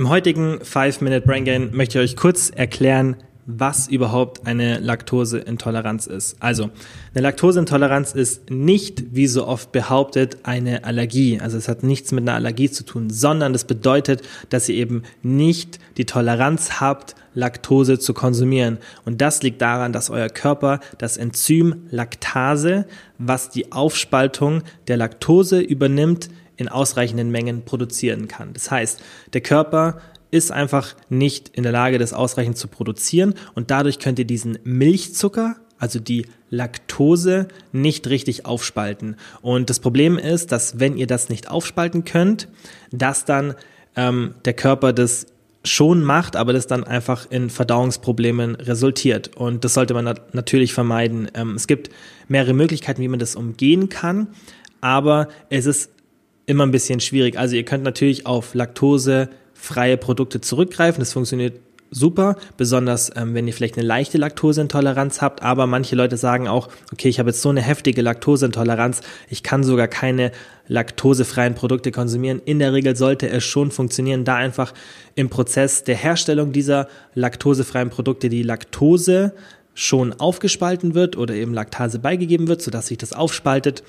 Im heutigen 5-Minute Brain Gain möchte ich euch kurz erklären, was überhaupt eine Laktoseintoleranz ist. Also, eine Laktoseintoleranz ist nicht, wie so oft behauptet, eine Allergie. Also es hat nichts mit einer Allergie zu tun, sondern das bedeutet, dass ihr eben nicht die Toleranz habt, Laktose zu konsumieren. Und das liegt daran, dass euer Körper das Enzym Laktase, was die Aufspaltung der Laktose übernimmt, in ausreichenden Mengen produzieren kann. Das heißt, der Körper ist einfach nicht in der Lage, das ausreichend zu produzieren und dadurch könnt ihr diesen Milchzucker, also die Laktose, nicht richtig aufspalten. Und das Problem ist, dass wenn ihr das nicht aufspalten könnt, dass dann ähm, der Körper das schon macht, aber das dann einfach in Verdauungsproblemen resultiert. Und das sollte man nat natürlich vermeiden. Ähm, es gibt mehrere Möglichkeiten, wie man das umgehen kann, aber es ist immer ein bisschen schwierig. Also ihr könnt natürlich auf Laktose freie Produkte zurückgreifen. Das funktioniert super, besonders ähm, wenn ihr vielleicht eine leichte Laktoseintoleranz habt. Aber manche Leute sagen auch, okay, ich habe jetzt so eine heftige Laktoseintoleranz, ich kann sogar keine laktosefreien Produkte konsumieren. In der Regel sollte es schon funktionieren, da einfach im Prozess der Herstellung dieser laktosefreien Produkte die Laktose schon aufgespalten wird oder eben Laktase beigegeben wird, sodass sich das aufspaltet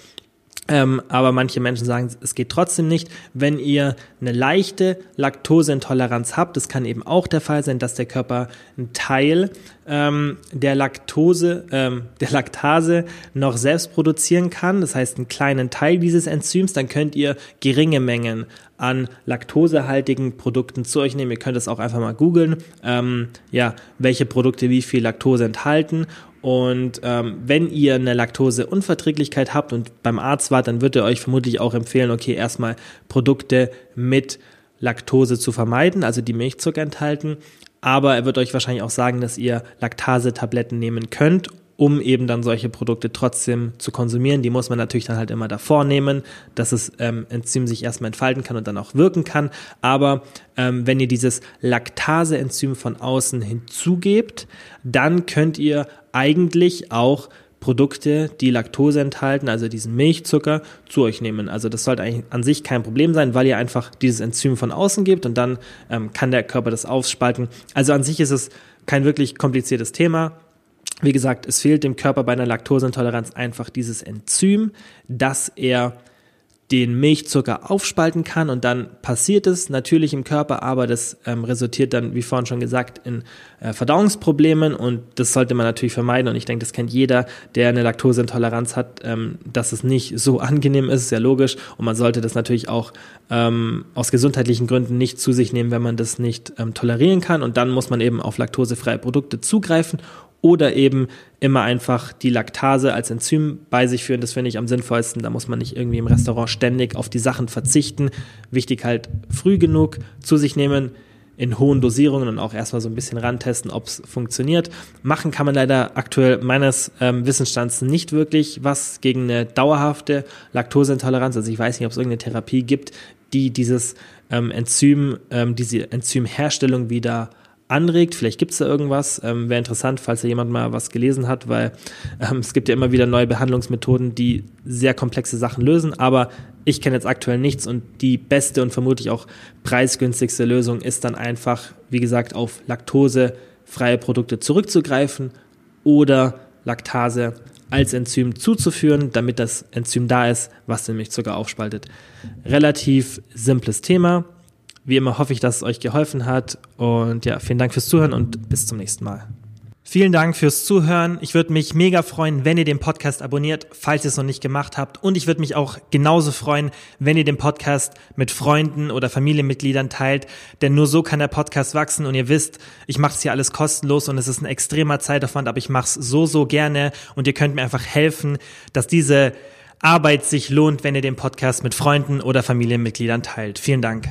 ähm, aber manche Menschen sagen, es geht trotzdem nicht. Wenn ihr eine leichte Laktoseintoleranz habt, das kann eben auch der Fall sein, dass der Körper einen Teil ähm, der Laktose, ähm, der Laktase noch selbst produzieren kann. Das heißt, einen kleinen Teil dieses Enzyms, dann könnt ihr geringe Mengen an laktosehaltigen Produkten zu euch nehmen. Ihr könnt es auch einfach mal googeln, ähm, ja, welche Produkte wie viel Laktose enthalten und ähm, wenn ihr eine Laktoseunverträglichkeit habt und beim Arzt wart, dann wird er euch vermutlich auch empfehlen, okay, erstmal Produkte mit Laktose zu vermeiden, also die Milchzucker enthalten. Aber er wird euch wahrscheinlich auch sagen, dass ihr Laktasetabletten nehmen könnt um eben dann solche Produkte trotzdem zu konsumieren. Die muss man natürlich dann halt immer davor nehmen, dass das ähm, Enzym sich erstmal entfalten kann und dann auch wirken kann. Aber ähm, wenn ihr dieses Laktase-Enzym von außen hinzugebt, dann könnt ihr eigentlich auch Produkte, die Laktose enthalten, also diesen Milchzucker, zu euch nehmen. Also das sollte eigentlich an sich kein Problem sein, weil ihr einfach dieses Enzym von außen gebt und dann ähm, kann der Körper das aufspalten. Also an sich ist es kein wirklich kompliziertes Thema. Wie gesagt, es fehlt dem Körper bei einer Laktoseintoleranz einfach dieses Enzym, dass er den Milchzucker aufspalten kann und dann passiert es natürlich im Körper, aber das ähm, resultiert dann, wie vorhin schon gesagt, in äh, Verdauungsproblemen und das sollte man natürlich vermeiden und ich denke, das kennt jeder, der eine Laktoseintoleranz hat, ähm, dass es nicht so angenehm ist, ist ja logisch und man sollte das natürlich auch ähm, aus gesundheitlichen Gründen nicht zu sich nehmen, wenn man das nicht ähm, tolerieren kann und dann muss man eben auf laktosefreie Produkte zugreifen oder eben immer einfach die Laktase als Enzym bei sich führen. Das finde ich am sinnvollsten. Da muss man nicht irgendwie im Restaurant ständig auf die Sachen verzichten. Wichtig halt früh genug zu sich nehmen in hohen Dosierungen und auch erstmal so ein bisschen rantesten, ob es funktioniert. Machen kann man leider aktuell meines ähm, Wissensstands nicht wirklich was gegen eine dauerhafte Laktoseintoleranz. Also ich weiß nicht, ob es irgendeine Therapie gibt, die dieses ähm, Enzym, ähm, diese Enzymherstellung wieder anregt. Vielleicht gibt es da irgendwas. Ähm, Wäre interessant, falls da jemand mal was gelesen hat, weil ähm, es gibt ja immer wieder neue Behandlungsmethoden, die sehr komplexe Sachen lösen. Aber ich kenne jetzt aktuell nichts und die beste und vermutlich auch preisgünstigste Lösung ist dann einfach, wie gesagt, auf laktosefreie Produkte zurückzugreifen oder Laktase als Enzym zuzuführen, damit das Enzym da ist, was den Milchzucker aufspaltet. Relativ simples Thema. Wie immer hoffe ich, dass es euch geholfen hat. Und ja, vielen Dank fürs Zuhören und bis zum nächsten Mal. Vielen Dank fürs Zuhören. Ich würde mich mega freuen, wenn ihr den Podcast abonniert, falls ihr es noch nicht gemacht habt. Und ich würde mich auch genauso freuen, wenn ihr den Podcast mit Freunden oder Familienmitgliedern teilt. Denn nur so kann der Podcast wachsen. Und ihr wisst, ich mache es hier alles kostenlos und es ist ein extremer Zeitaufwand, aber ich mache es so, so gerne. Und ihr könnt mir einfach helfen, dass diese Arbeit sich lohnt, wenn ihr den Podcast mit Freunden oder Familienmitgliedern teilt. Vielen Dank.